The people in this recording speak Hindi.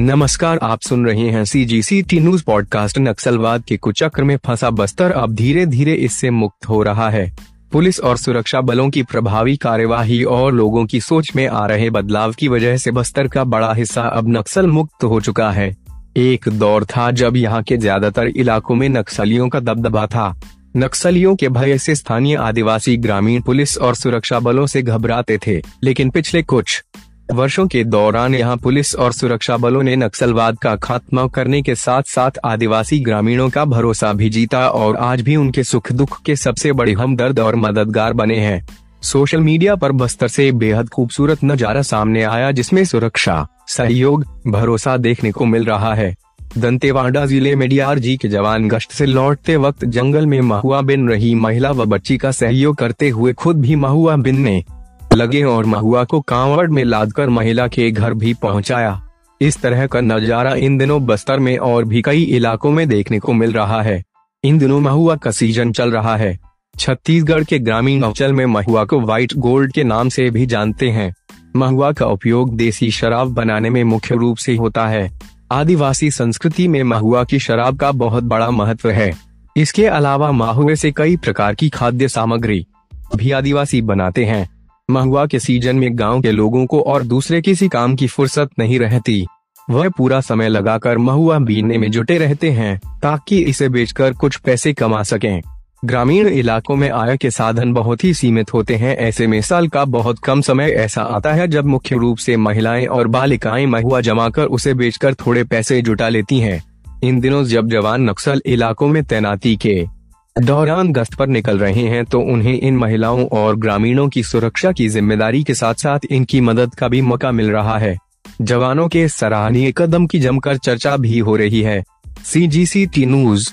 नमस्कार, आप सुन रहे हैं C G C T news podcast नक्सलवाद के कुचक्र में फंसा बस्तर। अब धीरे धीरे इससे मुक्त हो रहा है। पुलिस और सुरक्षा बलों की प्रभावी कार्यवाही और लोगों की सोच में आ रहे बदलाव की वजह से बस्तर का बड़ा हिस्सा अब नक्सल मुक्त हो चुका है। एक दौर था जब यहाँ के ज़्यादातर इलाकों में नक्सलियों का दबदबा था। नक्सलियों के भय से स्थानीय आदिवासी ग्रामीण पुलिस और सुरक्षा बलों से घबराते थे, लेकिन पिछले कुछ वर्षों के दौरान यहाँ पुलिस और सुरक्षा बलों ने नक्सलवाद का खात्मा करने के साथ साथ आदिवासी ग्रामीणों का भरोसा भी जीता और आज भी उनके सुख दुख के सबसे बड़े हमदर्द और मददगार बने हैं। सोशल मीडिया पर बस्तर से बेहद खूबसूरत नज़ारा सामने आया जिसमें सुरक्षा, सहयोग, भरोसा देखने को मिल रहा है। दंतेवाड़ा ज़िले में डीआरजी के जवान गश्त से लौटते वक्त जंगल में महुआ बिन रही महिला व बच्ची का सहयोग करते हुए खुद भी महुआ बिनने लगे और महुआ को कांवड़ में लादकर महिला के घर भी पहुँचाया। इस तरह का नज़ारा इन दिनों बस्तर में और भी कई इलाकों में देखने को मिल रहा है। इन दिनों महुआ का सीज़न चल रहा है। छत्तीसगढ़ के ग्रामीण अंचल में महुआ को व्हाइट गोल्ड के नाम से भी जानते हैं। महुआ का उपयोग देसी शराब बनाने में मुख्य रूप से होता है। आदिवासी संस्कृति में महुआ की शराब का बहुत बड़ा महत्व है। इसके अलावा महुए से कई प्रकार की खाद्य सामग्री भी आदिवासी बनाते हैं। महुआ के सीज़न में गाँव के लोगों को और दूसरे किसी काम की फुर्सत नहीं रहती वह पूरा समय लगाकर महुआ बीनने में जुटे रहते हैं, ताकि इसे बेचकर कुछ पैसे कमा सकें ग्रामीण इलाकों में आय के साधन बहुत ही सीमित होते हैं, ऐसे में साल का बहुत कम समय ऐसा आता है जब मुख्य रूप से महिलाएँ और बालिकाएँ महुआ जमा कर उसे बेचकर थोड़े पैसे जुटा लेती हैं। इन दिनों जब जवान नक्सल इलाकों में तैनाती के दौरान गश्त पर निकल रहे हैं तो उन्हें इन महिलाओं और ग्रामीणों की सुरक्षा की ज़िम्मेदारी के साथ साथ इनकी मदद का भी मौका मिल रहा है। जवानों के सराहनीय कदम की जमकर चर्चा भी हो रही है। सी जी सी टी न्यूज़